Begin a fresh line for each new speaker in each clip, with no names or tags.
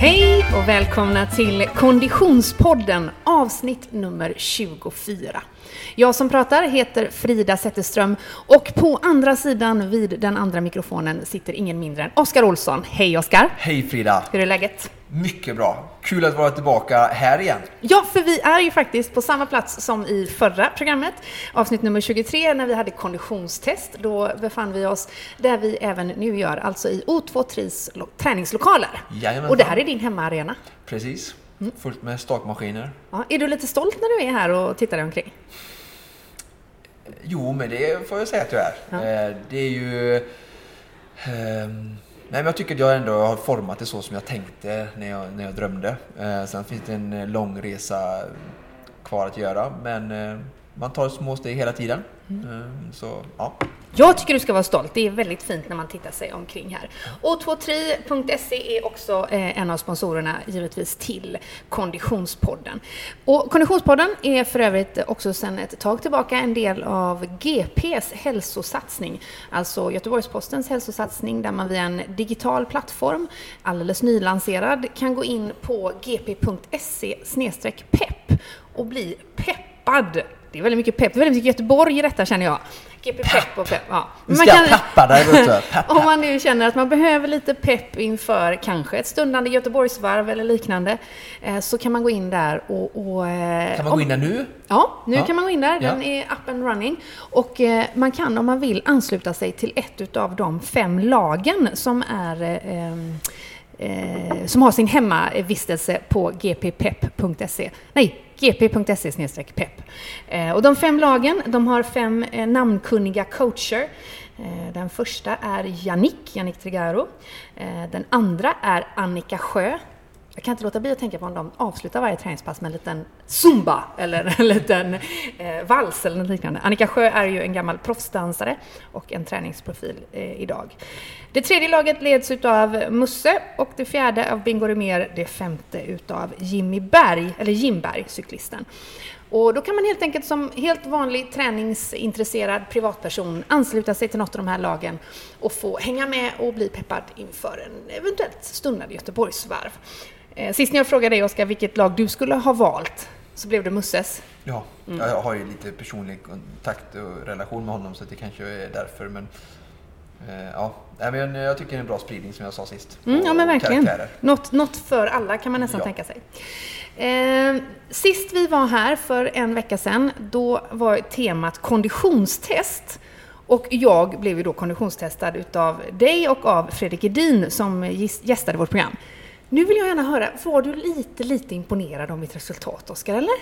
Hej och välkomna till Konditionspodden avsnitt nummer 24. Jag som pratar heter Frida Zetterström och på andra sidan vid den andra mikrofonen sitter ingen mindre än Oskar Olsson. Hej Oskar!
Hej Frida!
Hur är läget?
Mycket bra! Kul att vara tillbaka här igen.
Ja, för vi är ju faktiskt på samma plats som i förra programmet, avsnitt nummer 23, när vi hade konditionstest. Då befann vi oss där vi även nu gör, alltså i O2 Tris träningslokaler.
Jajamensan.
Och det här är din hemmaarena.
Precis. Fullt med stakmaskiner.
Ja, är du lite stolt när du är här och tittar dig omkring?
Jo, men det får jag säga att jag är.
Ja.
Eh, Det är ju... ehm, Nej, men jag tycker att jag ändå har format det så som jag tänkte när jag, när jag drömde. Eh, Sen finns det en eh, lång resa kvar att göra, men eh, man tar små steg hela tiden. Eh, Så, ja.
Jag tycker du ska vara stolt. Det är väldigt fint när man tittar sig omkring här. O23.se är också eh, en av sponsorerna givetvis till Konditionspodden. Och Konditionspodden är för övrigt också sedan ett tag tillbaka en del av GPs hälsosatsning, alltså Göteborgs-Postens hälsosatsning där man via en digital plattform, alldeles nylanserad, kan gå in på gp.se pepp och bli peppad. Det är väldigt mycket pepp, det är väldigt mycket Göteborg i detta känner jag. GP Pepp och pepp. Ja. Man
ska
kan-
peppa vet du. Pepp,
Om man nu känner att man behöver lite pepp inför kanske ett stundande Göteborgsvarv eller liknande, eh, så kan man gå in där och... och eh,
Kan man gå in där nu?
Ja, nu
Ja.
kan man gå in där. Den
Ja.
är up and running. Och eh, man kan om man vill ansluta sig till ett utav de fem lagen som är eh, som har sin hemmavistelse på gppepp.se. Nej, gp.se pepp. Eh, och de fem lagen, de har fem eh, namnkunniga coacher. Eh, den första är Yannick, Jannik Trigaro. Den andra är Annika Sjö. Jag kan inte låta bli att tänka på om de avslutar varje träningspass med en liten zumba eller en liten eh, vals eller något liknande. Annika Sjö är ju en gammal proffsdansare och en träningsprofil eh, idag. Det tredje laget leds utav Musse och det fjärde av Bingo Rimér, det femte utav Jimmy Berg, eller Jim Berg, cyklisten. Och då kan man helt enkelt som helt vanlig träningsintresserad privatperson ansluta sig till något av de här lagen och få hänga med och bli peppad inför en eventuellt stundande Göteborgsvarv. Eh, Sist när jag frågade dig Oskar vilket lag du skulle ha valt så blev det Musses.
Ja,
Mm.
jag har ju lite personlig kontakt och relation med honom så det kanske är därför. Men eh, ja, men jag tycker det är en bra spridning som jag sa sist.
Mm, ja men verkligen. Något, något för alla kan man nästan
Ja.
tänka sig. Eh, sist vi var här för en vecka sedan, då var temat konditionstest. Och jag blev ju då konditionstestad utav dig och av Fredrik Edin som gästade vårt program. Nu vill jag gärna höra, var du lite, lite imponerad av mitt resultat, Oskar, eller?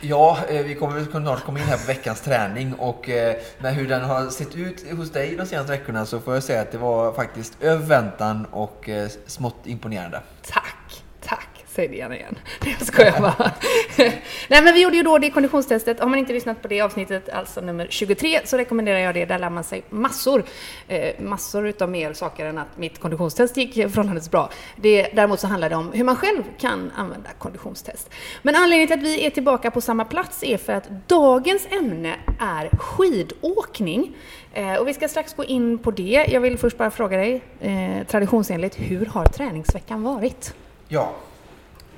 Ja, eh, vi kommer snart komma in här på veckans träning och eh, med hur den har sett ut hos dig de senaste veckorna så får jag säga att det var faktiskt över väntan och eh, smått imponerande.
Tack, tack. Säg det gärna igen. Jag skojar bara. Nej men vi gjorde ju då det konditionstestet. Har man inte lyssnat på det avsnittet, alltså nummer 23, så rekommenderar jag det. Där lär man sig massor, eh, massor utav mer saker än att mitt konditionstest gick förhållandevis bra. Det, däremot så handlar det om hur man själv kan använda konditionstest. Men anledningen till att vi är tillbaka på samma plats är för att dagens ämne är skidåkning. Eh, och vi ska strax gå in på det. Jag vill först bara fråga dig, eh, traditionsenligt, hur har träningsveckan varit?
Ja,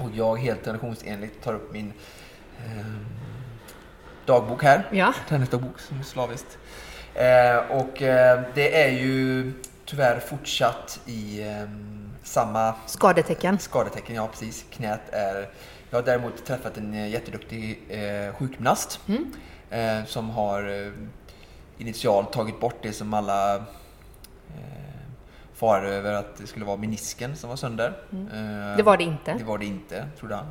och jag helt traditionsenligt tar upp min eh, dagbok här.
Ja.
Träningsdagbok som är slaviskt. Eh, och eh, det är ju tyvärr fortsatt i eh, samma
Skadetecken.
skadetecken. Ja, precis. Knät är... Jag har däremot träffat en eh, jätteduktig eh, sjukgymnast
Mm.
eh, som har initialt tagit bort det som alla eh, farar över att det skulle vara menisken som var sönder. Eh,
Mm. Det var det inte.
Det var det inte, trodde han.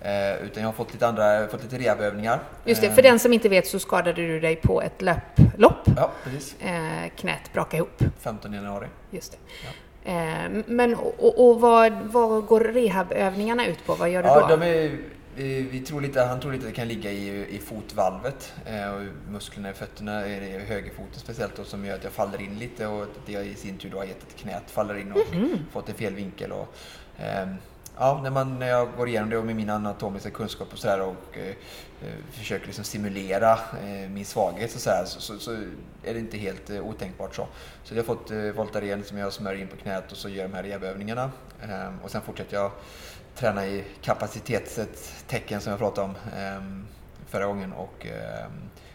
Eh, utan jag har fått lite andra, fått lite rehabövningar.
Just det,
Eh,
för den som inte vet så skadade du dig på ett löplopp.
Ja, precis.
Eh, knät brakade ihop.
15 januari.
Just det. Eh, men och, och vad, vad går rehabövningarna ut på? Vad gör du
Ja,
då?
de är, vi, vi tror lite, han tror lite att det kan ligga i, i fotvalvet. Eh, och musklerna i fötterna, i högerfoten speciellt, då, som gör att jag faller in lite och det i sin tur då har gett att knät faller in och
Mhm.
fått en fel vinkel. Och, ehm, ja, när, man, när jag går igenom det och med min anatomiska kunskap och sådär och eh, eh, försöker liksom simulera eh, min svaghet så, så, så, så, är det inte helt eh, otänkbart så. Så jag har fått eh, Voltaren som jag smörjer in på knät och så gör de här rehabilitövningarna. Eh, och sen fortsätter jag träna i kapacitetstecken som jag pratade om eh, förra gången och eh,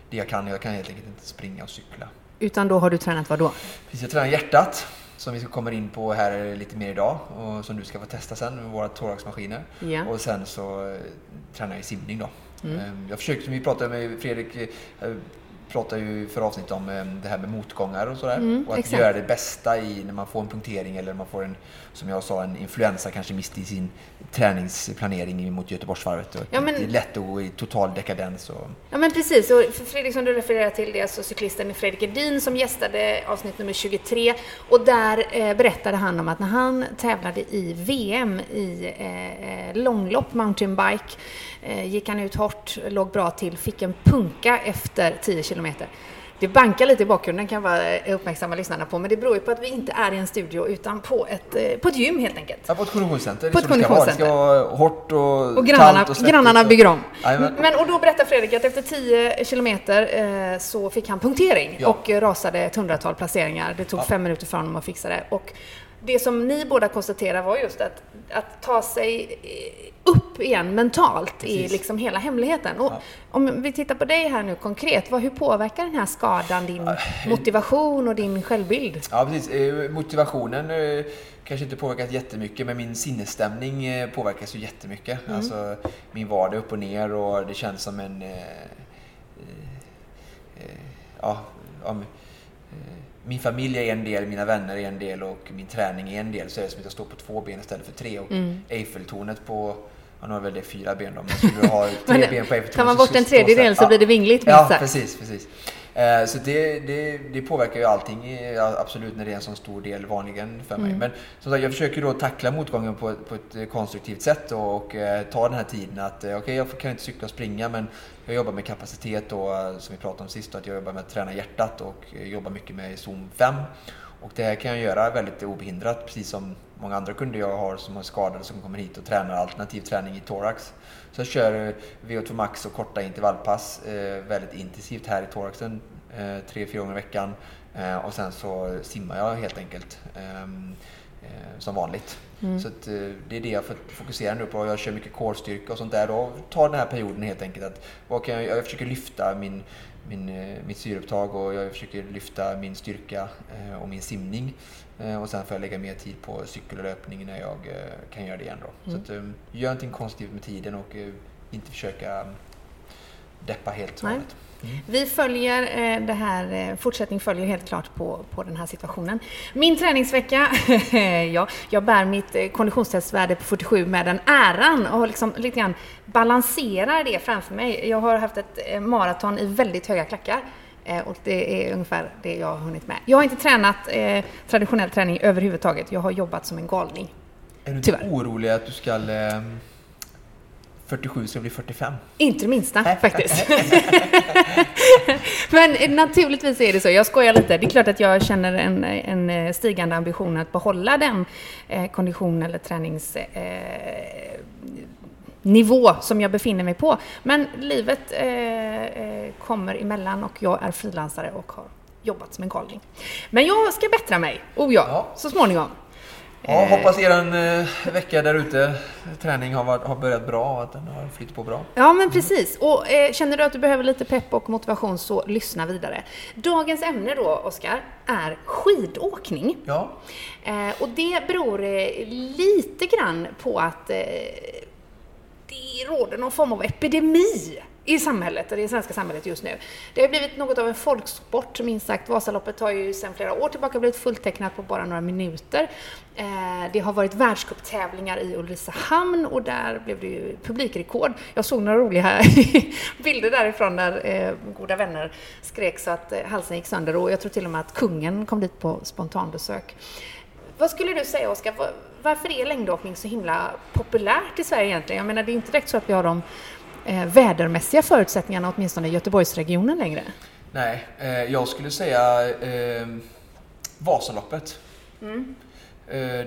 det jag kan, jag kan helt enkelt inte springa och cykla.
Utan då har du tränat vad då?
Precis, jag tränar hjärtat som vi kommer in på här lite mer idag och som du ska få testa sen med våra thoraxmaskiner.
Ja.
Och sen så eh, tränar jag i simning då.
Mm.
Ehm, Jag försökte, som vi pratade med Fredrik, eh, pratade ju för avsnitt om eh, det här med motgångar och sådär.
Mm,
och att
exakt.
göra det bästa i när man får en punktering eller man får en, som jag sa, en influensa kanske mist i sin träningsplanering mot Göteborgsvarvet. Och
Ja, men-
Det är lätt att gå i total dekadens. Och,
Ja men precis, och Fredrik som du refererar till det är alltså cyklisten Fredrik Edin som gästade avsnitt nummer 23 och där eh, berättade han om att när han tävlade i VM i eh, eh, långlopp, mountainbike, eh, gick han ut hårt, låg bra till, fick en punka efter 10 kilometer. Det bankar lite i bakgrunden kan jag bara eh, uppmärksamma lyssnarna på, men det beror ju på att vi inte är i en studio utan på ett, eh, på ett gym helt enkelt.
ja, på ett konditionscenter.
På ett
så det ska vara.
Konditionscenter.
hårt och,
Och grannarna,
och
grannarna bygger om. Men, och då berättar Fredrik att efter 10 kilometer eh, så fick han punktering
Ja.
och rasade ett hundratal placeringar. Det tog
Ja.
fem minuter för honom att fixa det. Och det som ni båda konstaterar var just att, att ta sig upp igen mentalt
Precis.
liksom hela hemligheten. Och
Ja.
Om vi tittar på dig här nu konkret, vad, hur påverkar den här skadan din motivation och din självbild?
Ja, precis. Eh, Motivationen eh, kanske inte påverkat jättemycket, men min sinnesstämning eh, påverkas ju jättemycket.
Mm.
Alltså, min vardag är upp och ner och det känns som en... eh, eh, ja, om, eh, min familj är en del, mina vänner är en del och min träning är en del. Så är det som att jag står på två ben istället för tre. Och
Mm.
Eiffeltornet på... Ja, nu har väl det fyra ben då, men skulle du ha tre ben på Eiffeltornet
tar man bort en tredjedel
så
så blir det vingligt minst
Ja,
sagt.
precis, precis. Eh, Så det, det, det påverkar ju allting eh, absolut när det är en så stor del vanligen för mig.
Mm.
Men som sagt, jag försöker då tackla motgången på, på ett eh, konstruktivt sätt och, och eh, ta den här tiden att eh, okej, jag kan inte cykla och springa men jag jobbar med kapacitet och som vi pratade om sist, då, att jag jobbar med att träna hjärtat och jobbar mycket med zon 5. Och det här kan jag göra väldigt obehindrat, precis som många andra kunder jag har som har skadade som kommer hit och tränar alternativ träning i thorax. Så jag kör VO2 max och korta intervallpass eh, väldigt intensivt här i thoraxen eh, tre, fyra gånger i veckan. Eh, och sen så simmar jag helt enkelt ehm, eh, som vanligt.
Mm.
Så att, eh, det är det jag fo- fokuserar nu på. Jag kör mycket core-styrka och sånt där och tar den här perioden helt enkelt. Att, vad kan jag, jag försöker lyfta min, min, eh, mitt syreupptag och jag försöker lyfta min styrka eh, och min simning. Och sen får jag lägga mer tid på cykel och löpning när jag kan göra det igen. Då.
Mm.
Så att, gör någonting konstruktivt med tiden och inte försöka mm, deppa helt.
Nej.
Vanligt.
Vi följer eh, det här, eh, fortsättning följer helt klart på, på den här situationen. Min träningsvecka, ja, jag bär mitt eh, konditionstestvärde på 47 med den äran och liksom lite grann balanserar det framför mig. Jag har haft ett maraton i väldigt höga klackar. Och det är ungefär det jag har hunnit med. Jag har inte tränat eh, traditionell träning överhuvudtaget. Jag har jobbat som en galning.
Är du inte
Tyvärr.
orolig att du ska... Eh, 47 ska bli 45?
Inte det minsta faktiskt. Men naturligtvis är det så. Jag skojar lite. Det är klart att jag känner en, en eh, stigande ambition att behålla den eh, kondition eller tränings... Eh, nivå som jag befinner mig på. Men livet eh, eh, kommer emellan och jag är frilansare och har jobbat som en galning. Men jag ska bättra mig, oh ja,
Ja.
så småningom.
Ja,
Eh.
hoppas er eh, vecka där ute, träning har, varit, har börjat bra och att den har flyttat på bra.
Ja, men precis. Och eh, känner du att du behöver lite pepp och motivation så lyssna vidare. Dagens ämne då, Oskar, är skidåkning.
Ja,
Eh, och det beror eh, lite grann på att eh, det råder någon form av epidemi i samhället, i det svenska samhället just nu. Det har blivit något av en folksport, minst sagt. Vasaloppet har ju sedan flera år tillbaka blivit fulltecknat på bara några minuter. Eh, det har varit världscuptävlingar i Ulricehamn och där blev det ju publikrekord. Jag såg några roliga bilder därifrån där eh, goda vänner skrek så att eh, halsen gick sönder och jag tror till och med att kungen kom dit på spontanbesök. Vad skulle du säga Oskar, varför är längdåkning så himla populärt i Sverige egentligen? Jag menar det är inte direkt så att vi har de eh, vädermässiga förutsättningarna åtminstone i Göteborgsregionen längre.
nej, eh, jag skulle säga eh, Vasaloppet.
Mm.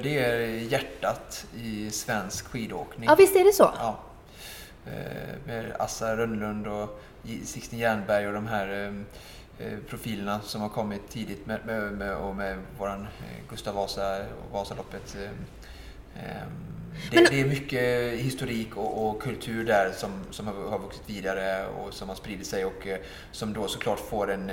det är hjärtat i svensk skidåkning.
Ja, visst är det så?
Ja. Med Assa Rönnlund och Sixten Jernberg och de här profilerna som har kommit tidigt med, med, med, och med våran Gustav Vasa och Vasaloppet. Det, Men, det, är mycket historik och, och, kultur där som, som har, vuxit vidare och som har spridit sig och som då såklart får en,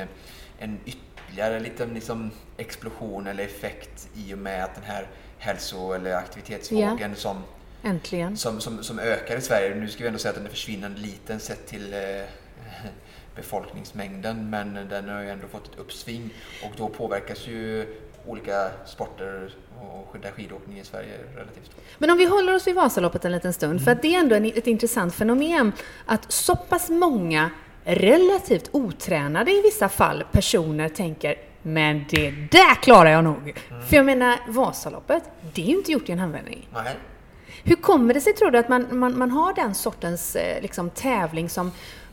en ytterligare liten liksom explosion eller effekt i och med att den här hälso eller aktivitetsvågen yeah. som,
Äntligen.
Som, som, som ökar i Sverige. Nu ska vi ändå säga att den är försvinnande liten sett till eh, befolkningsmängden men den har ju ändå fått ett uppsving och då påverkas ju olika sporter och där skidåkning i Sverige relativt.
Men om vi håller oss vid Vasaloppet en liten stund, mm. för att det är ändå ett intressant fenomen att så pass många relativt otränade i vissa fall personer tänker men det där klarar jag nog. Mm. För jag menar, Vasaloppet, det är ju inte gjort i en handvändning.
Nej.
Hur kommer det sig, tror du, att man, man, man har den sortens eh, liksom, tävling som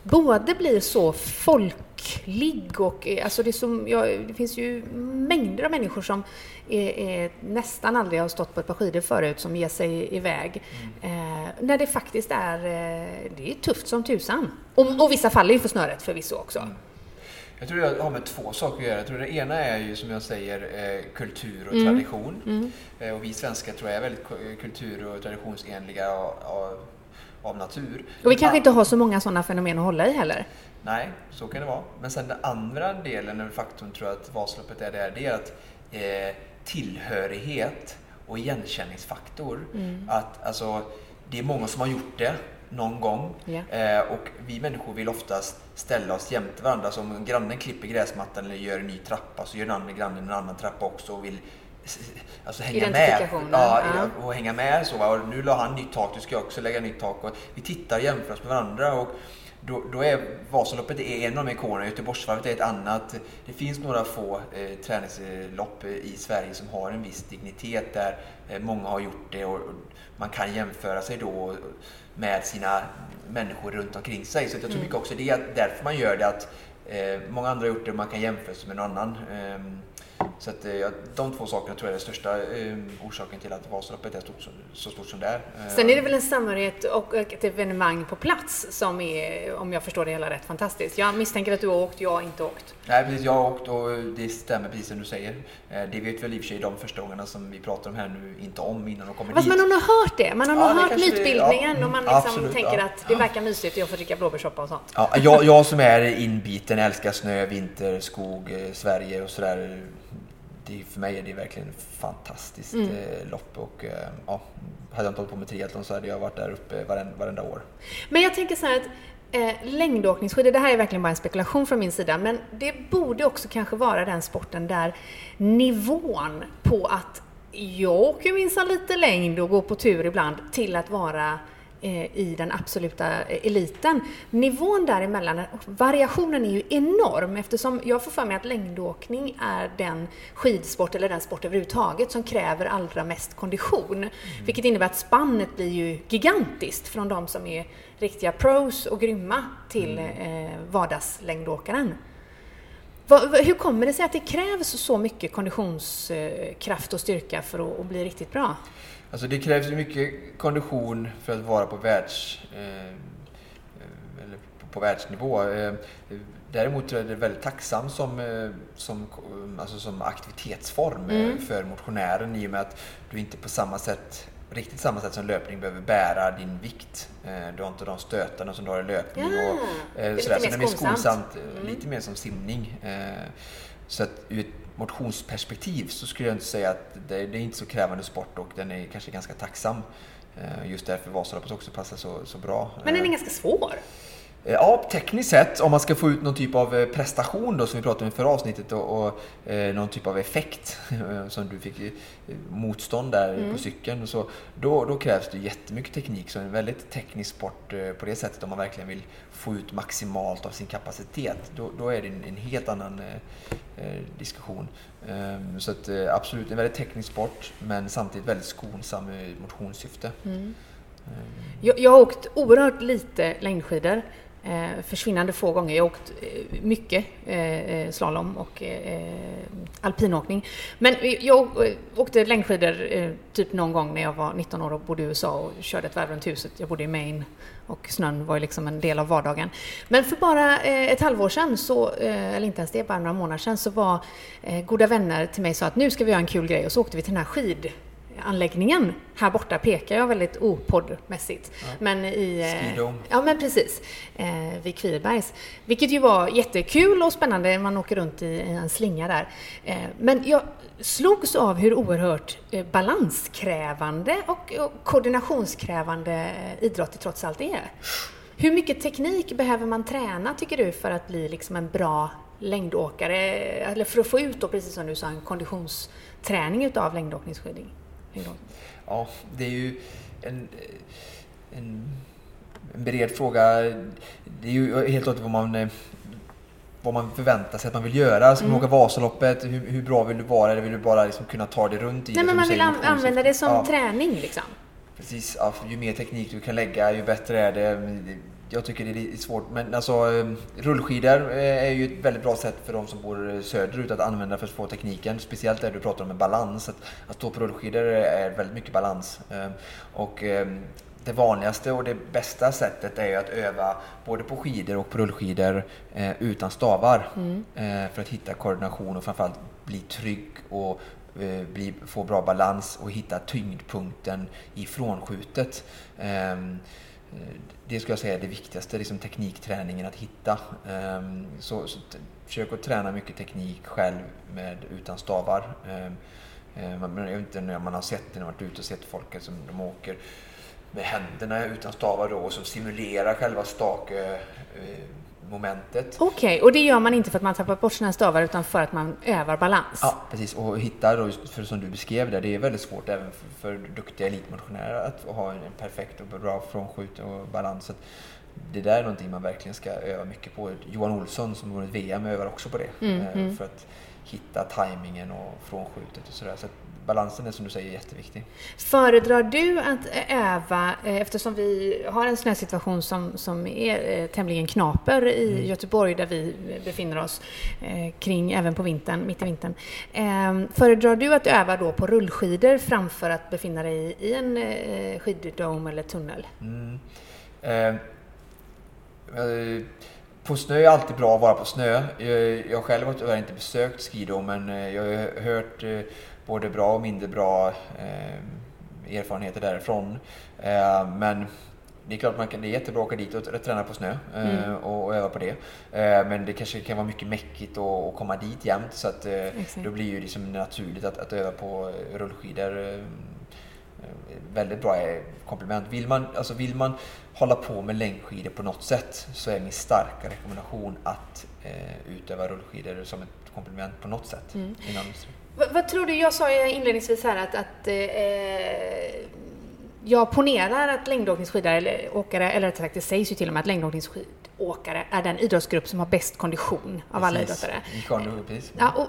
både blir så folklig och eh, alltså det, som, ja, det finns ju mängder av människor som är, är, nästan aldrig har stått på ett par skidor förut som ger sig iväg. Mm. Eh, när det faktiskt är, eh, det är tufft som tusan. Och, och vissa faller ju för snöret förvisso också. Mm.
Jag tror det har med två saker att göra. Jag tror det ena är ju som jag säger eh, kultur och mm. tradition. Mm. Eh, och vi svenskar tror jag är väldigt kultur och traditionsenliga av, av natur.
Och vi kanske inte har så många sådana fenomen att hålla i heller.
Nej, så kan det vara. Men sen den andra delen, eller faktorn tror jag att Vasaloppet är det, det är att eh, tillhörighet och igenkänningsfaktor. Mm. Att alltså, det är många som har gjort det någon gång. Yeah. Eh, och vi människor vill oftast ställa oss jämte varandra. Så om grannen klipper gräsmattan eller gör en ny trappa så gör den andra grannen en annan trappa också och vill alltså, hänga med. Ja, ja. Och hänga med så. Och nu la han nytt tak, du ska också lägga nytt tak. Och vi tittar och jämför oss med varandra. Och då, då är Vasaloppet är en av de ikonerna, Göteborgsvarvet är ett annat. Det finns några få eh, träningslopp i Sverige som har en viss dignitet där eh, många har gjort det och man kan jämföra sig då med sina människor runt omkring sig. Så jag tror mm. mycket också det är därför man gör det att eh, många andra har gjort det och man kan jämföra sig med någon annan. Eh, så att, eh, ja, de två sakerna tror jag är den största eh, orsaken till att Vasaloppet är stort, så stort som det är.
Eh, Sen är det väl en samhörighet och ett evenemang på plats som är, om jag förstår det hela rätt, fantastiskt. Jag misstänker att du har åkt, jag har inte åkt.
Nej, precis. Jag har åkt och det stämmer precis som du säger. Det vet väl i och för sig de första gångerna som vi pratar om här nu inte om innan de kommer
Fast
dit.
man har hört det. Man har ja, nog hört mytbildningen ja, och man liksom absolut, tänker ja. att det verkar mysigt och jag får dricka blåbärssoppa och sånt.
Ja, jag, jag som är inbiten, älskar snö, vinter, skog, Sverige och sådär det, för mig är det verkligen ett fantastiskt mm. Eh, lopp och eh, ja, hade jag inte hållit på med triathlon så hade jag varit där uppe varenda, varenda år.
Men jag tänker så här att eh, längdåkningsskidor, det här är verkligen bara en spekulation från min sida, men det borde också kanske vara den sporten där nivån på att jag åker minsann lite längd och går på tur ibland till att vara Eh, i den absoluta eliten. Nivån däremellan, variationen är ju enorm eftersom jag får för mig att längdåkning är den skidsport eller den sport överhuvudtaget som kräver allra mest kondition. Mm. Vilket innebär att spannet blir ju gigantiskt från de som är riktiga pros och grymma till mm. eh, vardagslängdåkaren. Hur kommer det sig att det krävs så mycket konditionskraft och styrka för att bli riktigt bra?
Alltså det krävs mycket kondition för att vara på världs eh, eller på världsnivå. Eh, däremot är det väldigt tacksam som, eh, som, alltså som aktivitetsform eh, mm. för motionären i och med att du inte på samma sätt riktigt samma sätt som löpning behöver bära din vikt. Du har inte de stötarna som du har i löpning.
Ja,
och,
det är lite mer skonsamt. skonsamt
mm. Lite mer som simning. Så att ur ett motionsperspektiv så skulle jag inte säga att det, det är inte så krävande sport och den är kanske ganska tacksam. Eh, just därför Vasaloppet också passar så, så bra.
Men den är ganska svår?
Eh, ja, tekniskt sett om man ska få ut någon typ av eh, prestation då som vi pratade om i förra avsnittet och, och eh, någon typ av effekt som du fick motstånd där mm. på cykeln. Så, då, då krävs det jättemycket teknik. Så en väldigt teknisk sport på det sättet om man verkligen vill få ut maximalt av sin kapacitet. Då, då är det en, en helt annan eh, diskussion. Um, så att, absolut en väldigt teknisk sport men samtidigt väldigt skonsam i motionssyfte. Mm.
Jag, jag har åkt oerhört lite längdskidor Eh, försvinnande få gånger. Jag har åkt eh, mycket eh, eh slalom och eh, eh, alpinåkning. Men jag åkte längdskidor typ någon gång när jag var 19 år och bodde i USA och körde ett varv runt huset. Jag bodde i Maine och snön var ju liksom en del av vardagen. Men för bara ett halvår sedan, så, eller inte ens det, bara några månader sedan, så var goda vänner till mig och sa att nu ska vi göra en kul grej och så åkte vi till den här skid anläggningen. Här borta pekar jag väldigt opoddmässigt. Ja. Men i...
Eh, Skidom.
Ja, men precis. Eh, vid Kvibergs. Vilket ju var jättekul och spännande. Man åker runt i, en slinga där. Eh, men jag slogs av hur oerhört eh, balanskrävande och, och koordinationskrävande eh, idrott det trots allt är. Hur mycket teknik behöver man träna, tycker du, för att bli liksom en bra längdåkare? Eller för att få ut, då, precis som du sa, en konditionsträning utav längdåkningsskidning?
Ja, det är ju en, en, en bred fråga. Det är ju helt klart vad man vad man förväntar sig att man vill göra. Ska mm. man åka Vasaloppet? Hur, hur, bra vill du vara? Eller vill du bara liksom kunna ta det runt i
Nej,
det?
men man vill använda det som ja. träning liksom.
Precis. Ja, ju mer teknik du kan lägga, ju bättre är det jag tycker det är svårt. Men alltså ehm, rullskidor eh, är ju ett väldigt bra sätt för de som bor söderut att använda för att få tekniken. Speciellt där du pratar om en balans. Att, att stå på rullskidor är väldigt mycket balans. Ehm, och ehm, det vanligaste och det bästa sättet är att öva både på skidor och på rullskidor eh, utan stavar. Mm. Eh, för att hitta koordination och framförallt bli trygg och bli, få bra balans och hitta tyngdpunkten i frånskjutet. Eh, det skulle jag säga är det viktigaste, liksom teknikträningen att hitta. Ehm, så, så försök att träna mycket teknik själv med, utan stavar. Ehm, ehm, jag vet inte när man har sett det, när man varit ute och sett folk som de åker med händerna utan stavar då och som simulerar själva stake eh, momentet.
Okej, okay, och det gör man inte för att man tappat bort sina stavar utan för att man övar balans?
Ja, precis. Och hitta då, för som du beskrev det, det är väldigt svårt även för, för duktiga elitmotionärer att ha en perfekt och bra frånskjut och balans. Så det där är någonting man verkligen ska öva mycket på. Johan Olsson som vunnit VM övar också på det. Mm, mm. För att hitta tajmingen och frånskjutet och sådär. Så balansen är som du säger jätteviktig.
Föredrar du att öva, eh, eftersom vi har en snösituation som, som är eh, tämligen knaper i mm. Göteborg där vi befinner oss eh, kring även på vintern, mitt i vintern. Föredrar du att öva då på rullskidor framför att befinna dig i en skiddom eller tunnel? Mm. Eh,
på snö är alltid bra att vara på snö. Jag, jag själv har tyvärr inte besökt skidom men jag har hört både bra och mindre bra eh, erfarenheter därifrån. Eh, men det är klart att man kan, det är jättebra att åka dit och träna på snö eh, mm. och, och, öva på det. Eh, men det kanske kan vara mycket mäckigt att komma dit jämt så att eh, då blir det liksom naturligt att, att öva på rullskidor. Väldigt bra komplement. Vill man, alltså vill man hålla på med längdskidor på något sätt så är min starka rekommendation att eh, utöva rullskidor som ett komplement på något sätt. Mm.
Vad, vad, tror du? Jag sa inledningsvis här att, att eh, jag ponerar att längdåkningsskidare eller åkare, eller rättare sagt det sägs ju till och med att längdåkningsskidåkare är den idrottsgrupp som har bäst kondition av precis. alla idrottare.
Precis.
Ja, och,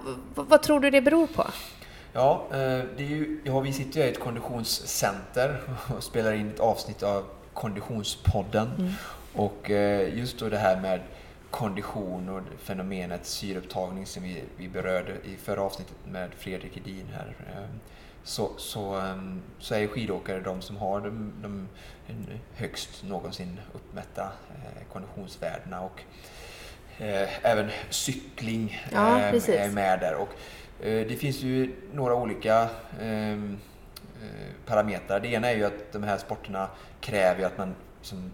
vad tror du det beror på?
Ja, eh, det är ju, ja, vi sitter ju i ett konditionscenter och spelar in ett avsnitt av Konditionspodden. Mm. Och eh, just då det här med kondition och fenomenet syreupptagning som vi, vi berörde i förra avsnittet med Fredrik Edin här. Ehm, så, så, ehm, så är skidåkare de som har de, de högst någonsin uppmätta eh, konditionsvärdena och eh, även cykling ja, eh, är med där. Och, eh, det finns ju några olika ehm, parametrar. Det ena är ju att de här sporterna kräver att man som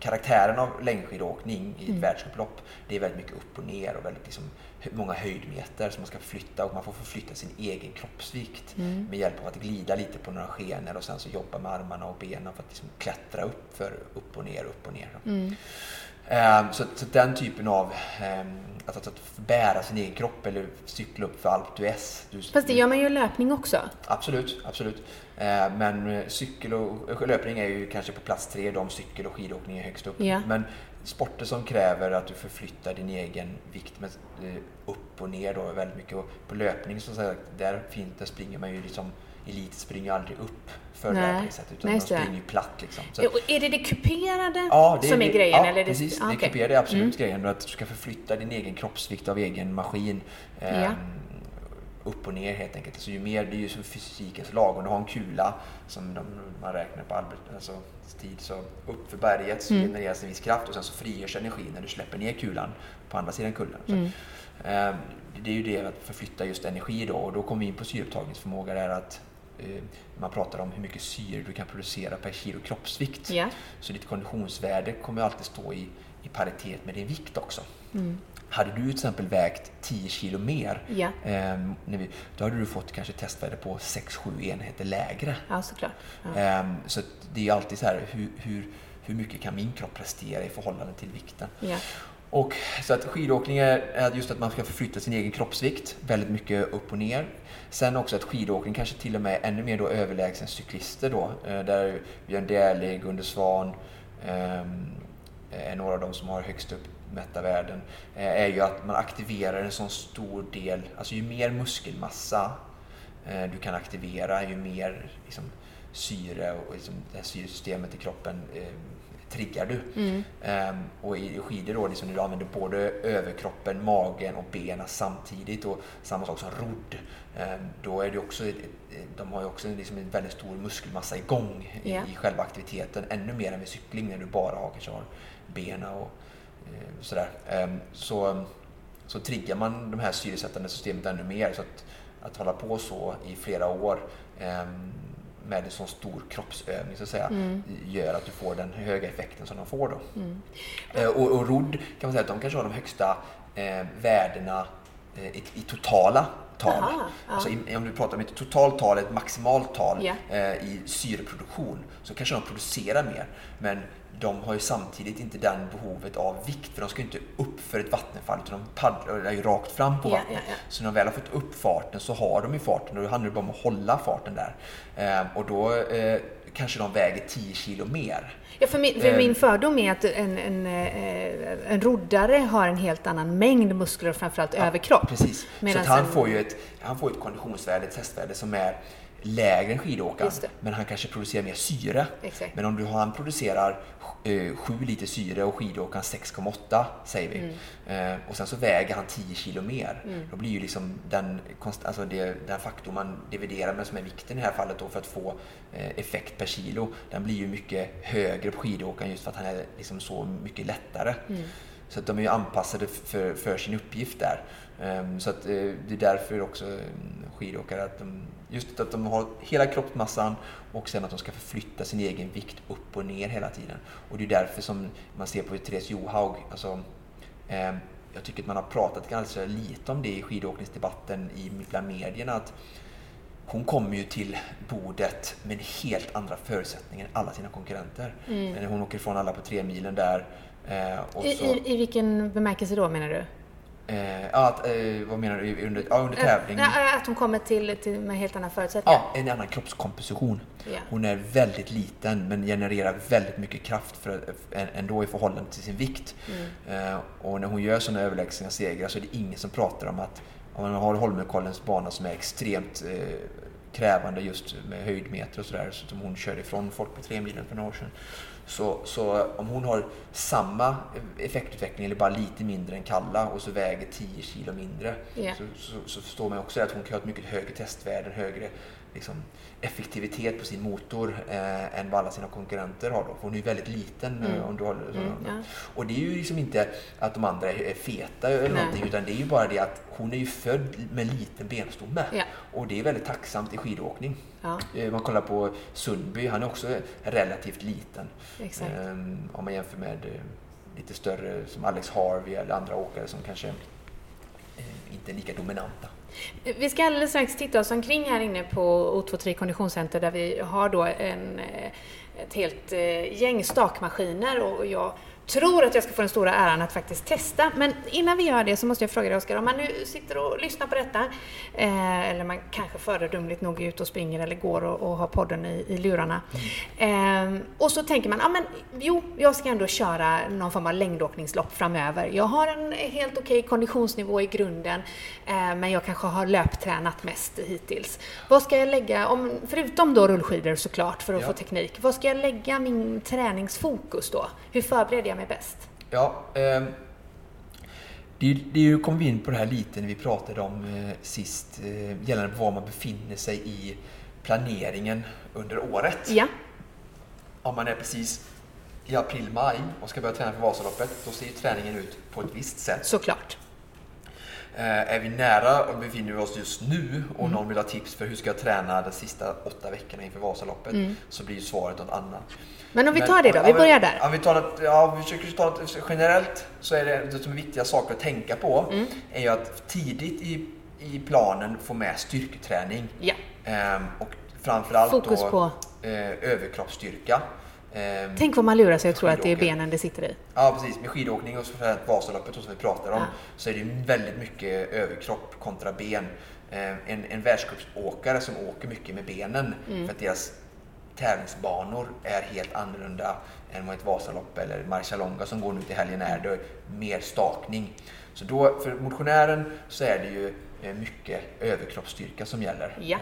karaktären av längdskidåkning i ett mm. världsupplopp, det är väldigt mycket upp och ner och väldigt liksom, många höjdmeter som man ska förflytta och man får förflytta sin egen kroppsvikt mm. med hjälp av att glida lite på några skenor och sen så jobba med armarna och benen för att liksom klättra upp för upp och ner, upp och ner. Mm. Um, så, så, den typen av um, att, att, att, bära sin egen kropp eller cykla upp för Alpe d'Huez.
Fast det gör man ju i löpning också?
Absolut, absolut. Eh, men cykel och löpning är ju kanske på plats tre, de cykel och skidåkning är högst upp. Ja. Men sporter som kräver att du förflyttar din egen vikt med, eh, upp och ner då väldigt mycket. Och på löpning så sagt, där, fint, där springer man ju liksom Elit springer aldrig upp för löpningssätt utan de springer ju platt. Liksom.
Så, är det det kuperade ja, det, som är grejen?
Ja,
eller
precis. Det, ah, okay. det kuperade är absolut mm. grejen. Att du ska förflytta din egen kroppsvikt av egen maskin. Eh, ja upp och ner helt enkelt. Så ju mer, det är ju som fysikens lag. Om du har en kula som de, man räknar på Albert, alltså tid, så upp för berget så mm. genereras en viss kraft och sen så frigörs energi när du släpper ner kulan på andra sidan kullen. Mm. eh, det är ju det att förflytta just energi då och då kommer vi in på syreupptagningsförmåga där att man pratar om hur mycket syre du kan producera per kilo kroppsvikt. Yeah. Så ditt konditionsvärde kommer alltid stå i, i paritet med din vikt också. Mm. Hade du till exempel vägt 10 kilo mer, ja. eh, då hade du fått kanske testvärde på 6-7 enheter lägre.
Ja, såklart.
Ja. Eh, så det är alltid så här, hur, hur, hur mycket kan min kropp prestera i förhållande till vikten? Ja. Och, så att skidåkning är just att man ska förflytta sin egen kroppsvikt väldigt mycket upp och ner. Sen också att skidåkning kanske till och med är ännu mer då överlägsen cyklister då. Eh, där Björn Dählie, Gunde Svan ehm, är några av de som har högst upp mätta värden eh, är ju att man aktiverar en sån stor del, alltså ju mer muskelmassa eh, du kan aktivera, ju mer liksom, syre och liksom, det här syresystemet i kroppen triggar du. Mm. Um, och i skidor då, liksom, du använder både överkroppen, magen och benen samtidigt och samma sak som rodd. Um, då är det också, de har ju också liksom en väldigt stor muskelmassa igång yeah. i, i själva aktiviteten, ännu mer än vid cykling när du bara har, kanske har benen och Eh, sådär, ehm, så, så triggar man de här syresättande systemet ännu mer. Så att, att hålla på så i flera år med en sån stor kroppsövning så att säga, mm. gör att du får den höga effekten som de får. Då. Mm. Eh, och, och rodd kan man säga att de kanske har de högsta eh, värdena eh, i, i, totala tal. Aha, alltså, i, om du pratar om ett totalt tal, ett maximalt tal yeah. i syreproduktion, så kanske de producerar mer. Men de har ju samtidigt inte den behovet av vikt, för de ska inte upp för ett vattenfall, utan de paddlar ju rakt fram på vattnet. Ja, ja. Så när de väl har fått upp farten så har de ju farten och då handlar det bara om att hålla farten där. Eh, och då eh, kanske de väger 10 kilo mer.
Ja, för min, för eh. min fördom är att en, en, eh, en roddare har en helt annan mängd muskler, framförallt ja, överkropp.
Precis. Så han, en... får ju ett, han får ett konditionsvärde, ett testvärde som är lägre än skidåkaren. Men han kanske producerar mer syre. Exakt. Men om du, han producerar eh, 7 liter syre och skidåkaren 6,8 säger vi. Mm. Eh, och sen så väger han 10 kilo mer. Mm. Då blir ju liksom den, alltså det, den faktor man dividerar med som är vikten i det här fallet då för att få eh, effekt per kilo. Den blir ju mycket högre på skidåkaren just för att han är liksom så mycket lättare. Mm. Så att de är ju anpassade för, för sin uppgift där. Um, så att, uh, det är därför också um, skidåkare att de Just att de har hela kroppsmassan och sen att de ska förflytta sin egen vikt upp och ner hela tiden. Och det är därför som man ser på Therese Johaug, alltså, eh, jag tycker att man har pratat ganska lite om det i skidåkningsdebatten i, bland medierna. Att hon kommer ju till bordet med helt andra förutsättningar än alla sina konkurrenter. Mm. Hon åker ifrån alla på tre milen där.
Eh, I, så... I, I vilken bemärkelse då menar du?
Eh, att, eh, vad menar du? Under, ja, under tävling?
Äh, att hon kommer till, till med helt andra förutsättningar?
Ja, en annan kroppskomposition. Yeah. Hon är väldigt liten men genererar väldigt mycket kraft för, ändå i förhållande till sin vikt. Mm. Eh, och när hon gör sådana överlägsna segrar så är det ingen som pratar om att om man har Holmenkollens bana som är extremt eh, krävande just med höjdmeter och sådär, som hon körde ifrån folk på tre milen för några år sedan. Så, så om hon har samma effektutveckling eller bara lite mindre än Kalla och så väger 10 kilo mindre yeah. så, så, så, förstår man också att hon kan ha ett mycket högre testvärde, högre liksom, effektivitet på sin motor eh, än vad alla sina konkurrenter har. Då. För hon är ju väldigt liten. Mm. Om du håller, så, mm, ja. Och det är ju liksom inte att de andra är feta eller Nej. någonting utan det är ju bara det att hon är ju född med liten benstomme. Ja. Och det är väldigt tacksamt i skidåkning. Ja. Eh, man kollar på Sundby, han är också relativt liten. Eh, om man jämför med eh, lite större som Alex Harvey eller andra åkare som kanske eh, inte är lika dominanta.
Vi ska alldeles strax titta oss omkring här inne på O23 Konditionscenter där vi har då en, eh, ett helt eh, gäng stakmaskiner och jag tror att jag ska få den stora äran att faktiskt testa. Men innan vi gör det så måste jag fråga dig Oskar, om man nu sitter och lyssnar på detta, eh, eller man kanske föredömligt nog är ute och springer eller går och, och har podden i, i lurarna. Eh, och så tänker man, ja men jo, jag ska ändå köra någon form av längdåkningslopp framöver. Jag har en helt okej okay konditionsnivå i grunden, eh, men jag kanske har löptränat mest hittills. Vad ska jag lägga, om, förutom då rullskidor såklart för att ja. få teknik, vad ska jag lägga min träningsfokus då? Hur förbereder jag mig bäst?
Ja, eh, det, det kom vi in på det här lite när vi pratade om eh, sist, eh, gällande var man befinner sig i planeringen under året.
Ja.
Om man är precis i april-maj och ska börja träna för Vasaloppet, då ser träningen ut på ett visst sätt.
Såklart.
Eh, är vi nära och befinner vi oss just nu och mm. någon vill ha tips för hur ska jag träna de sista åtta veckorna inför Vasaloppet mm. så blir svaret något annat.
Men om vi tar det då, vi börjar där.
Om vi, tar det, ja, vi försöker ta det generellt så är det, det som är viktiga saker att tänka på mm. är ju att tidigt i, i planen få med styrketräning.
Ja.
Ehm, och framförallt
Fokus
då,
på
eh, överkroppsstyrka.
Ehm, Tänk vad man lurar sig och tror att det är benen det sitter i.
Ja precis, med skidåkning och Vasaloppet som vi pratar om ja. så är det väldigt mycket överkropp kontra ben. Ehm, en, en världscupsåkare som åker mycket med benen mm. för att deras tävlingsbanor är helt annorlunda än vad ett Vasalopp eller Marcialonga som går nu till helgen är. Det är mer stakning. Så då, för motionären så är det ju eh, mycket överkroppsstyrka som gäller.
Ja.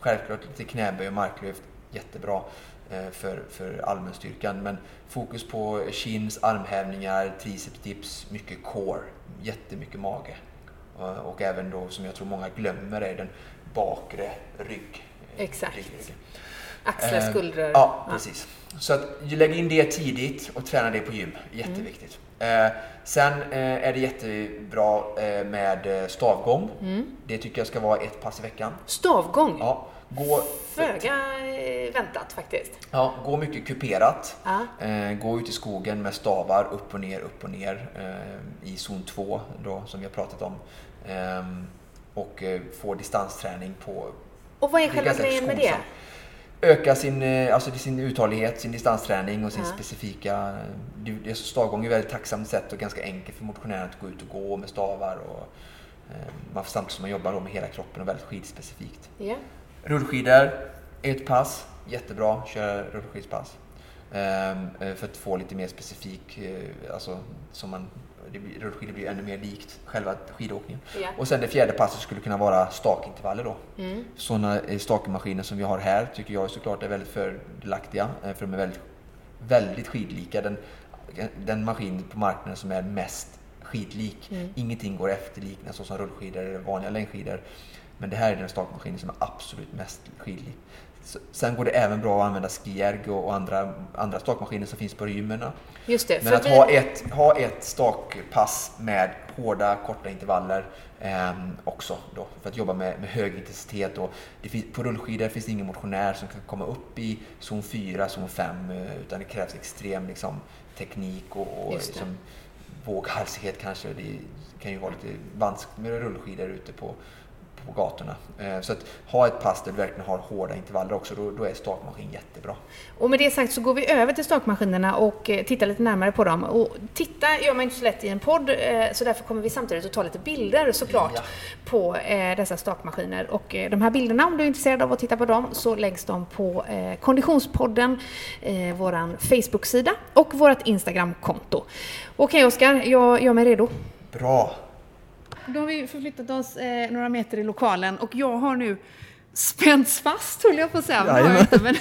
Självklart lite knäböj och marklyft, jättebra. Eh, för, för allmänstyrkan. Men fokus på chins, armhävningar, triceps dips, mycket core, jättemycket mage. Eh, och även då, som jag tror många glömmer, är den bakre rygg.
Exakt. Rygg. Axlar, skuldror.
Ja, precis. Så att lägg in det tidigt och träna det på gym. Jätteviktigt. Mm. sen är det jättebra med stavgång. Mm. Det tycker jag ska vara ett pass i veckan.
Stavgång?
Ja. Gå,
Föga väntat faktiskt.
Ja, gå mycket kuperat. Ja. Eh, gå ut i skogen med stavar upp och ner, upp och ner eh, i zon 2 då, som vi har pratat om. Eh, och eh, få distansträning på...
Och vad är själva grejen med det?
Öka sin, eh, alltså sin uthållighet, sin distansträning och sin ja. specifika... Det, stavgång är ett väldigt tacksamt sätt och ganska enkelt för motionären att gå ut och gå med stavar. Och, eh, samtidigt som man jobbar med hela kroppen och väldigt skidspecifikt.
Ja.
Rullskidor, ett pass, jättebra, köra rullskidspass. Ehm, eh, för att få lite mer specifik, eh, alltså som man, rullskidor blir ännu mer likt själva skidåkningen.
Yeah.
Och sen det fjärde passet skulle kunna vara stakintervaller då. Mm. Sådana eh, stakmaskiner som vi har här tycker jag såklart är väldigt fördelaktiga, för de är väldigt, väldigt skidlika. Den, den maskin på marknaden som är mest skidlik. Mm. Ingenting går efterlikna så som rullskidor eller vanliga längdskidor. Men det här är den stakmaskinen som är absolut mest skidlig. Sen går det även bra att använda skierg och andra, andra stakmaskiner som finns på gymmerna.
Just det,
Men att vi... ha, ett, ha ett stakpass med hårda, korta intervaller eh, också då, för att jobba med, med hög intensitet. Och finns, på rullskidor finns det ingen motionär som kan komma upp i zon 4, zon 5 eh, utan det krävs extrem liksom, teknik och, och liksom, våghalsighet kanske. Det kan ju vara lite vanskligt med rullskidor ute på på gatorna. Eh, så att ha ett pass där du verkligen har hårda intervaller också, då, då är stakmaskin jättebra.
Och med det sagt så går vi över till stakmaskinerna och eh, tittar lite närmare på dem. Och titta gör man inte så lätt i en podd, eh, så därför kommer vi samtidigt att ta lite bilder såklart ja. på dessa stakmaskiner. Och de här bilderna, om du är intresserad av att titta på dem, så läggs de på Konditionspodden, våran Facebook-sida och vårt Instagram-konto. Okej Oskar, jag gör mig redo.
Bra.
Då har vi förflyttat oss eh, några meter i lokalen och jag har nu spänts fast, höll jag på att säga. Inte, men,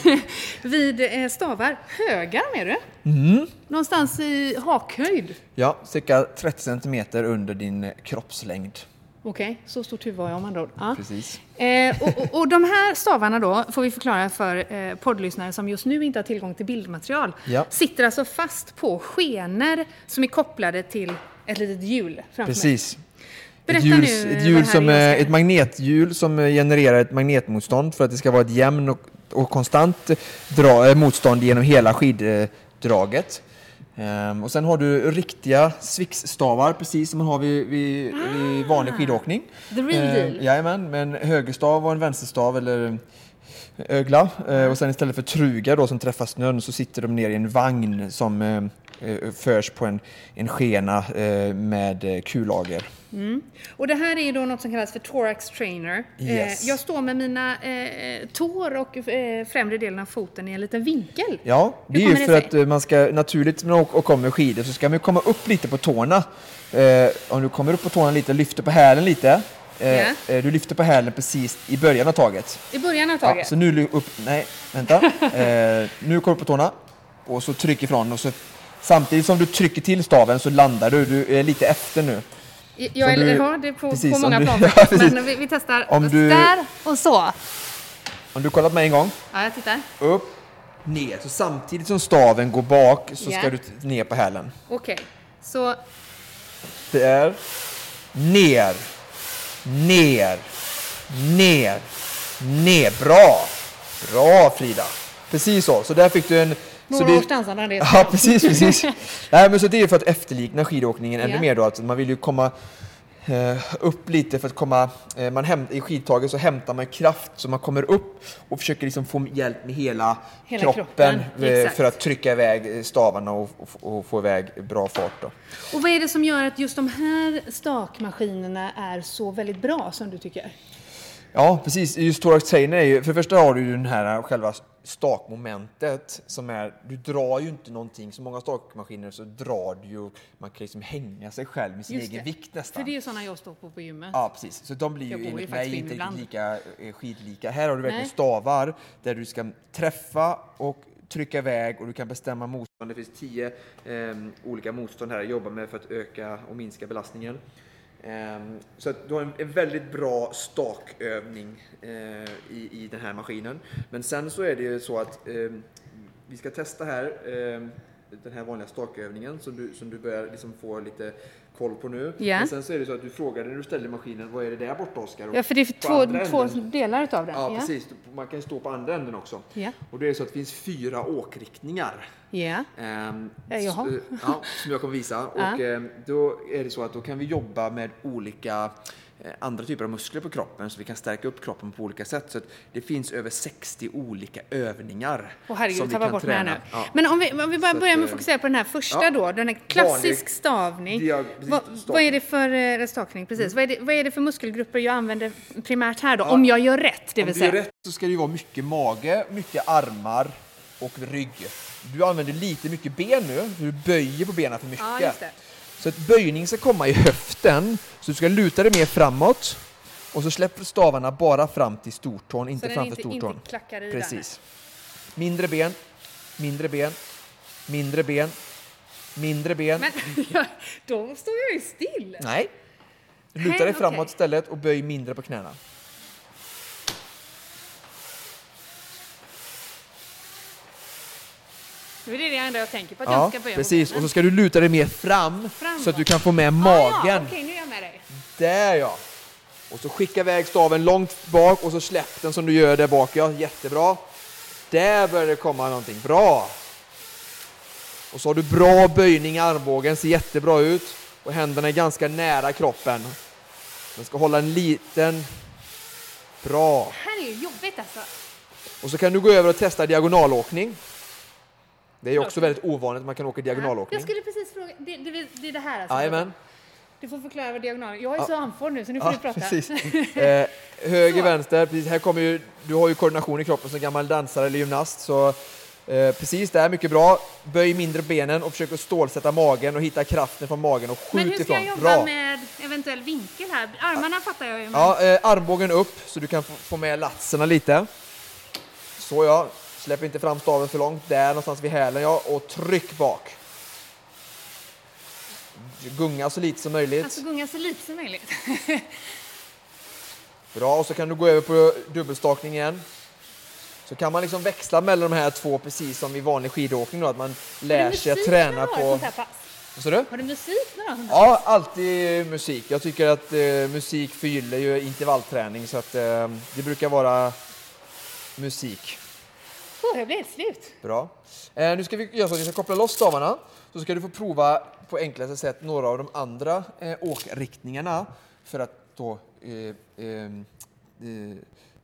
vid eh, stavar. Högar med du? Mm. Någonstans i hakhöjd?
Ja, cirka 30 centimeter under din kroppslängd.
Okej, okay, så stort huvud har jag om andra ord.
Ja. Precis.
Eh, och, och, och, de här stavarna då, får vi förklara för eh, poddlyssnare som just nu inte har tillgång till bildmaterial,
ja.
sitter alltså fast på skenor som är kopplade till ett litet hjul framför
Precis. Mig. Berätta ett, hjul, nu, ett, hjul som, är, ett magnethjul som genererar ett magnetmotstånd för att det ska vara ett jämnt och, och konstant dra, eh, motstånd genom hela skiddraget. Um, och sen har du riktiga swixstavar precis som man har vid, vid, ah, vid vanlig skidåkning.
The real uh, deal.
Jajamän, med en högerstav och en vänsterstav eller ögla. Uh, och sen istället för trugar då som träffar snön så sitter de ner i en vagn som uh, eh, förs på en, en skena eh, med eh, kullager.
Och det här är då något som kallas för thorax trainer.
Yes.
Eh, jag står med mina eh, tår och eh, främre delen av foten i en liten vinkel.
Ja, det är ju för att eh, man ska naturligt när man åker- med skidor så ska man komma upp lite på tårna. Eh, om du kommer upp på tårna lite, lyfter på hälen lite. Eh,
Ja.
eh, du lyfter på hälen precis i början av taget.
I början av
Ja,
taget.
så nu upp, nej, vänta. Eh, nu kommer du upp på tårna och så tryck ifrån och så samtidigt som du trycker till staven så landar du. Du är lite efter nu.
jag,
du-
ja, det på,
precis,
på
om
många
du-
plan
Ja.
Men vi, vi testar.
Om du-
Där och så.
Om du kollar på mig en gång.
Ja, jag tittar.
Upp, ner. Så samtidigt som staven går bak så
Ja.
ska du ner på hälen.
Okej. Så
Det är ner, ner, ner, ner. Bra! Bra Frida! Precis så. Så där fick du en... så
några
det-
års dansande.
Ja, precis, precis. Nej, men så det är för att efterlikna skidåkningen ännu
Ja.
mer då. Att man vill ju komma eh, upp lite för att komma... Eh, man häm, I skidtaget så hämtar man kraft så man kommer upp och försöker liksom få hjälp med hela,
Hela
kroppen,
kroppen,
eh, för att trycka iväg stavarna och, och, och få iväg bra fart. Då.
Och vad är det som gör att just de här stakmaskinerna är så väldigt bra som du tycker?
Ja, precis. Just thorax trainer är ju, för det första har du ju den här själva stakmomentet som är, du drar ju inte någonting, så många stakmaskiner så drar du ju, man kan liksom hänga sig själv med sin
Just
egen
det.
vikt nästan.
För det är sådana jag står på på gymmet.
Ja, precis. Så de blir ju enligt mig
in
inte
ibland.
lika eh, skidlika. Här har du verkligen
Nej.
stavar där du ska träffa och trycka iväg och du kan bestämma motstånd. Det finns tio eh, olika motstånd här att jobba med för att öka och minska belastningen. Ehm, så att du har en, väldigt bra stakövning eh, i, i den här maskinen. Men sen så är det ju så att ehm, vi ska testa här ehm, den här vanliga stakövningen som du, som du börjar liksom få lite koll på nu.
Ja.
Men sen så är det så att du frågar när du ställer maskinen, vad är det där borta Oskar?
Ja, för det är för två, två delar utav den.
Ja, precis. Man kan stå på andra änden också.
Ja.
Och det är så att det finns fyra åkriktningar.
Ja.
Ehm,
Eh,
eh, ja, som jag kommer visa. Och ehm, då är det så att då kan vi jobba med olika andra typer av muskler på kroppen så vi kan stärka upp kroppen på olika sätt. Så det finns över 60 olika övningar
Och herregud,
som vi kan
bort mig
träna.
nu.
Ja.
Men om vi, om vi bara
Så
börjar med att
eh,
fokusera på den här första
ja.
då, den här klassisk stavning.
dia- precis,
Vad,
stavning.
vad är det för eh, stakning? Precis. Vad, är det, vad är det för muskelgrupper jag använder primärt här då? Om jag gör rätt, det
Om
vill
du gör
säga.
rätt så ska det ju vara mycket mage, mycket armar och rygg. Du använder lite mycket ben nu, du böjer på benen för mycket. Så att böjning ska komma i höften, så du ska luta dig mer framåt och så släpper stavarna bara fram till stortån, inte
den
framför
inte-
stortån.
inte klackar i
Precis. Mindre ben, mindre ben, mindre ben, mindre ben.
Men då står jag ju still.
Nej. Luta dig framåt istället och böj mindre på knäna.
Det är det enda jag tänker på, att jag ska böja
precis. Och så ska du luta dig mer fram
Framåt.
så att du kan få med
Ah,
magen.
ja, okej, nu är jag med dig.
Där ja! Och så skicka iväg staven långt bak och så släpp den som du gör där bak. Ja, jättebra. Där börjar det komma någonting. Bra! Och så har du bra böjning i armbågen, ser jättebra ut. Och händerna är ganska nära kroppen. Den ska hålla en liten... Bra!
Det här är ju jobbigt alltså.
Och så kan du gå över och testa diagonalåkning. Det är ju också väldigt ovanligt att man kan åka
Jag
diagonalåkning.
skulle precis fråga, det, det, det är det här alltså?
Jajamän.
Du får förklara vad diagonalen Jag är
Ja.
så andfådd nu så nu får
Ja,
du prata.
precis. Eh, höger, vänster. Precis. Här kommer ju, du har ju koordination i kroppen som gammal dansare eller gymnast. Så, eh, precis där, mycket bra. Böj mindre benen och försök att stålsätta magen och hitta kraften från magen och
Men
skjut
hur ska
ifrån.
jag jobba
Bra!
med eventuell vinkel här? Armarna fattar jag ju. Men...
Ja, eh, armbågen upp så du kan få, få med latserna lite. Så ja, släpp inte fram staven för långt. Där någonstans vid hälen ja, och tryck bak. Gunga så lite som möjligt.
Alltså gunga så lite som möjligt.
Bra, och så kan du gå över på dubbelstakning igen. Så kan man liksom växla mellan de här två precis som i vanlig skidåkning då, att man lär sig att träna på...
sånt här pass?
Vad sa du?
Har du musik har sånt här?
Ja, alltid musik. Jag tycker att eh, musik förgyller ju intervallträning så att eh, det brukar vara musik.
Oh, jag blir helt slut.
Bra. Eh, nu ska vi göra så att vi ska koppla loss stavarna. Så ska du få prova på enklaste sätt några av de andra eh, åkriktningarna för att då eh, eh, eh,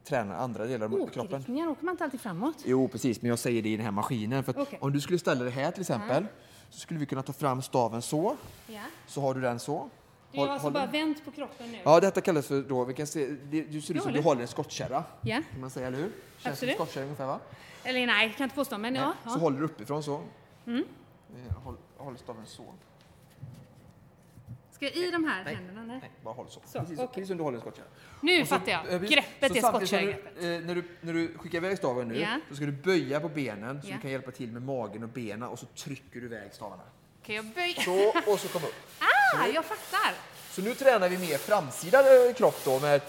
träna andra delar av kroppen.
Åkriktningar åker man inte alltid framåt.
Jo, precis, men jag säger det i den här maskinen. För
Okej.
om du skulle ställa det här till exempel, så skulle vi kunna ta fram staven så.
Ja.
Så har du den så.
Du har alltså bara vänt på kroppen nu?
Ja, detta kallas för då, vi kan se, det, du ser ut som
Ja,
du håller en skottkärra.
Ja.
Kan man säga, eller hur? Känns som skottkärra ungefär va?
Eller nej, kan inte påstå, men ja.
Så
ja. Mm.
håller du uppifrån så. Eh, Håll, håll staven så.
Ska jag i de här
Nej.
händerna? Nej.
Nej, bara håll så.
Så,
precis,
okej.
precis som du håller en skottkärra.
Nu
så-
fattar jag.
eh,
Greppet
så
är skottkärregreppet.
eh, när, du, när du skickar iväg staven nu
Ja.
så ska du böja på benen så
Ja.
du kan hjälpa till med magen och benen och så trycker du iväg stavarna.
Okej, jag böjer.
Så, och så kom upp.
Ah, jag fattar.
Så nu tränar vi mer framsida eh, kropp då med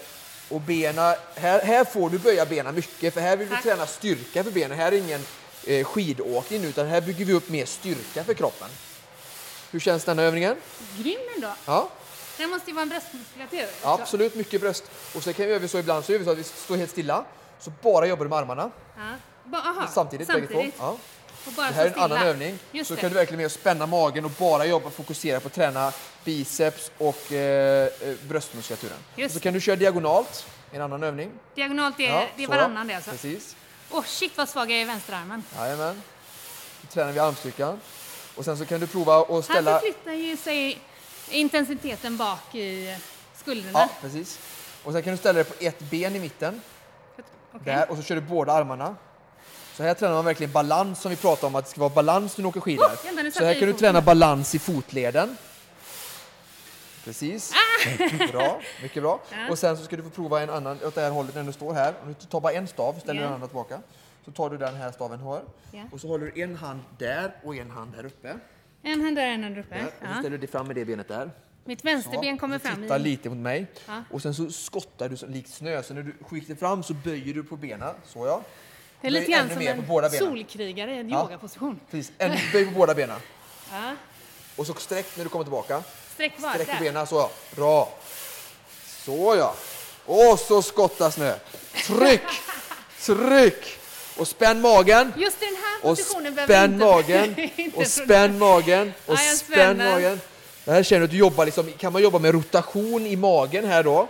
och bena. Här, här får du böja benen mycket för här vill vi
Tack.
träna styrka för benen. Här är ingen eh, skidåkning utan här bygger vi upp mer styrka för kroppen. Hur känns denna övningen?
Grym ändå.
Ja,
Det måste ju vara en bröstmuskulatur.
absolut mycket bröst. Och sen kan vi göra så ibland så gör vi så att vi står helt stilla så bara jobbar du med armarna
Ja. Aha,
samtidigt, bägge två. Ja. Det här är en annan övning.
Just
så
det.
kan du verkligen med spänna magen och bara jobba fokusera på att träna biceps och eh, eh, bröstmuskulaturen.
Just
Så kan du köra diagonalt, en annan övning.
Diagonalt, är,
Ja,
det är varannan det alltså.
Precis.
Åh shit vad svag jag är i vänsterarmen.
Jajamän. Då tränar vi armstyrkan. Och sen så kan du prova att
Här
ställa...
förflyttar ju sig intensiteten bak i skulderna.
Ja, precis. Och sen kan du ställa dig på ett ben i mitten.
Okej.
Där, och så kör du båda armarna. Så här tränar man verkligen balans som vi pratade om att det ska vara balans när du åker skidor.
Oh,
så här kan du träna balans i fotleden. Precis.
Ah!
Bra, mycket bra.
Ja.
Och sen så ska du få prova en annan åt det här hållet när du står här. Om du tar bara en stav, ställer
Ja.
den andra tillbaka. Så tar du den här staven här.
Ja.
Och så håller du en hand där och en hand här uppe.
En hand där, en hand uppe.
Där. Och så
Ja.
ställer du dig fram med det benet där.
Mitt vänsterben kommer
och
fram
Titta lite mot mig.
Ja.
Och sen så skottar du likt snö. Så när du skjuter fram så böjer du på benen. Så ja.
Det är lite grann som en solkrigare i en
Ja.
yogaposition.
Precis. En, böj på båda benen.
Ja.
Och så sträck när du kommer tillbaka.
Sträck bara.
Sträck benen. Så ja. Bra. Så ja. Och så skotta snö. Tryck! Tryck! Och spänn magen.
Just i den här
Och
positionen behöver
spänn
inte...
magen.
inte
Och spänn magen. Och
Ja,
spänn magen. Det här känner du att du jobbar liksom, kan man jobba med rotation i magen här då?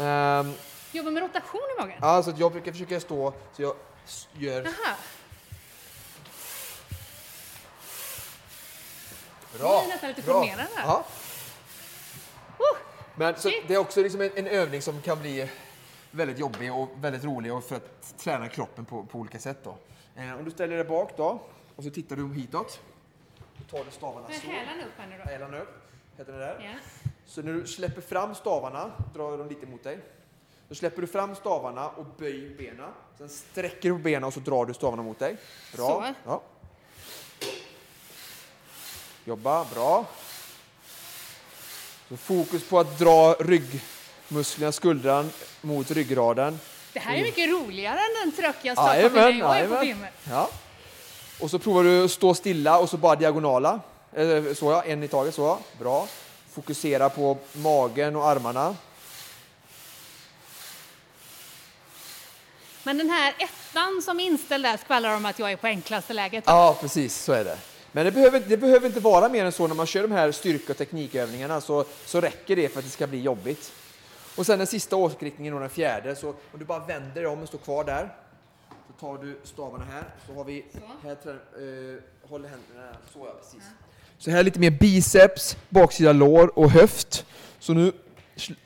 Ehm,
Jobba med rotation i magen?
ja, så jag brukar försöka stå så jag gör
Jaha.
bra.
blir nästan lite här.
Ja.
Oh,
Men så
Shit.
det är också liksom en, en övning som kan bli väldigt jobbig och väldigt rolig och för att träna kroppen på, på olika sätt. Då. Eh, om du ställer dig bak då och så tittar du hitåt. Då tar du stavarna så.
hälarna upp här nu då.
Hälarna upp. Heter det där.
Ja.
Så när du släpper fram stavarna, drar dem lite mot dig. Då släpper du fram stavarna och böjer benen. Sen sträcker du på benen och så drar du stavarna mot dig. Bra. Ja. Jobba, bra. Så fokus på att dra ryggmusklerna, skuldran mot ryggraden.
Det här är mycket roligare än den trökiga
Jajamän,
jag är på gymmet.
Ja. Och så provar du att stå stilla och så bara diagonala. Eh, Så ja, en i taget. Så ja. Bra. Fokusera på magen och armarna.
Men den här ettan som är inställd där skvallrar om att jag är på enklaste läget.
Ja, precis så är det. Men det behöver, det behöver inte vara mer än så när man kör de här styrka och teknikövningarna så, så räcker det för att det ska bli jobbigt. Och sen den sista åkriktningen och den fjärde, så om du bara vänder dig om och står kvar där. Så tar du stavarna här, så har vi, här trä, eh, håller händerna här, så ja, precis. Så här lite mer biceps, baksida lår och höft. Så nu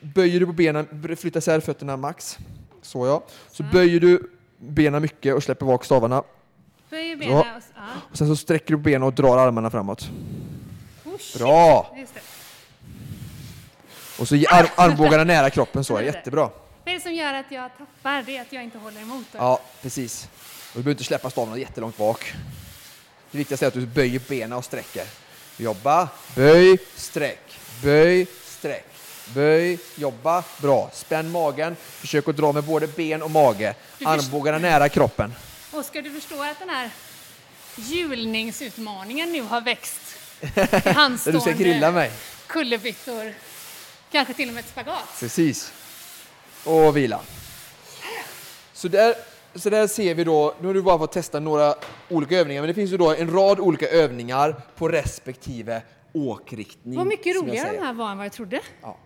böjer du på benen, flyttar isär fötterna max. Så ja. Så böjer du benen mycket och släpper bak stavarna.
Böj benen och... Ja.
Och sen så sträcker du benen och drar armarna framåt.
Oh.
Bra! Och så arm, armbågarna nära kroppen så, jättebra.
Vad är det som gör att jag tappar? Det är att jag inte håller emot. då.
Ja, precis. Och du behöver inte släppa stavarna jättelångt bak. Det viktigaste är att du böjer benen och sträcker. Jobba, böj, sträck, böj, sträck, böj, jobba, bra. Spänn magen, försök att dra med både ben och mage. Armbågarna nära kroppen.
Oskar, du förstår att den här hjulningsutmaningen nu har växt
du ska grilla mig.
kullerbyttor, kanske till och med ett spagat.
Precis. Och vila. Så där, så där ser vi då, nu har du bara fått testa några olika övningar, men det finns ju då en rad olika övningar på respektive åkriktning.
Vad mycket roligare den här var än vad jag trodde.
Ja.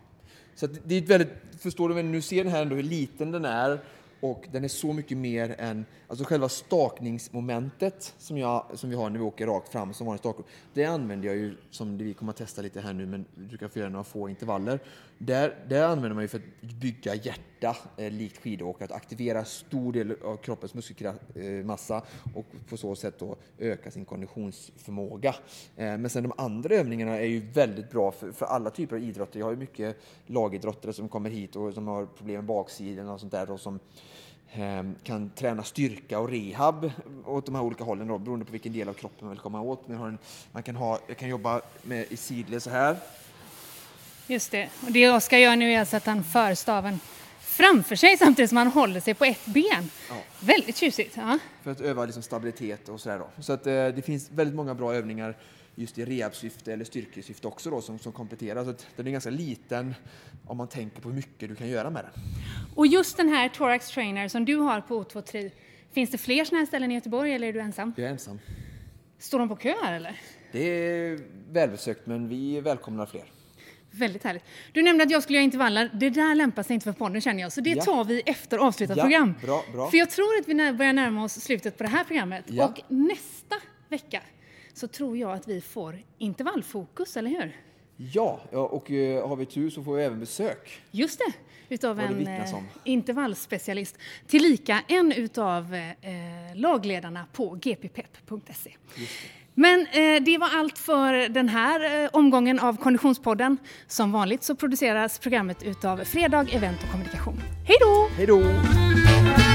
Så att det är ett väldigt, förstår du, nu ser den här ändå hur liten den är Och den är så mycket mer än, alltså själva stakningsmomentet som, jag, som vi har när vi åker rakt fram som vanlig stakning. Det använder jag ju, som vi kommer att testa lite här nu, men du kan få göra några få intervaller. Där, där använder man ju för att bygga hjärta, eh, likt skidåkare, att aktivera stor del av kroppens muskelmassa och på så sätt då öka sin konditionsförmåga. Eh, men sen de andra övningarna är ju väldigt bra för, för alla typer av idrotter. Jag har ju mycket lagidrottare som kommer hit och som har problem med baksidan och sånt där och som ehm, kan träna styrka och rehab åt de här olika hållen då, beroende på vilken del av kroppen man vill komma åt. Man, en, man kan, ha, jag kan jobba med i sidled så här.
Just det, och det Oskar gör nu är alltså att han för staven framför sig samtidigt som han håller sig på ett ben. Ja. Väldigt tjusigt. Ja.
För att öva liksom stabilitet och sådär då. Så att, eh, det finns väldigt många bra övningar just i rehabsyfte eller styrkesyfte också då som, som kompletterar. Så den är ganska liten om man tänker på hur mycket du kan göra med den.
Och just den här Thorax Trainer som du har på O2 finns det fler sådana här ställen i Göteborg eller är du ensam?
Jag är ensam.
Står de på kö här eller?
Det är välbesökt men vi välkomnar fler.
Väldigt härligt. Du nämnde att jag skulle göra intervaller. Det där lämpar sig inte för podden känner jag, så det ja. tar vi efter avslutat ja, program.
Bra, bra.
För jag tror att vi börjar närma oss slutet på det här programmet. Ja. Och nästa vecka så tror jag att vi får intervallfokus, eller hur?
Ja, och uh, har vi tur så får vi även besök.
Just det, utav en uh, intervallspecialist. Tillika en utav uh, lagledarna på gppep.se. Men eh, det var allt för den här eh, omgången av Konditionspodden. Som vanligt så produceras programmet utav Fredag Event och Kommunikation. Hej då!
Hej då!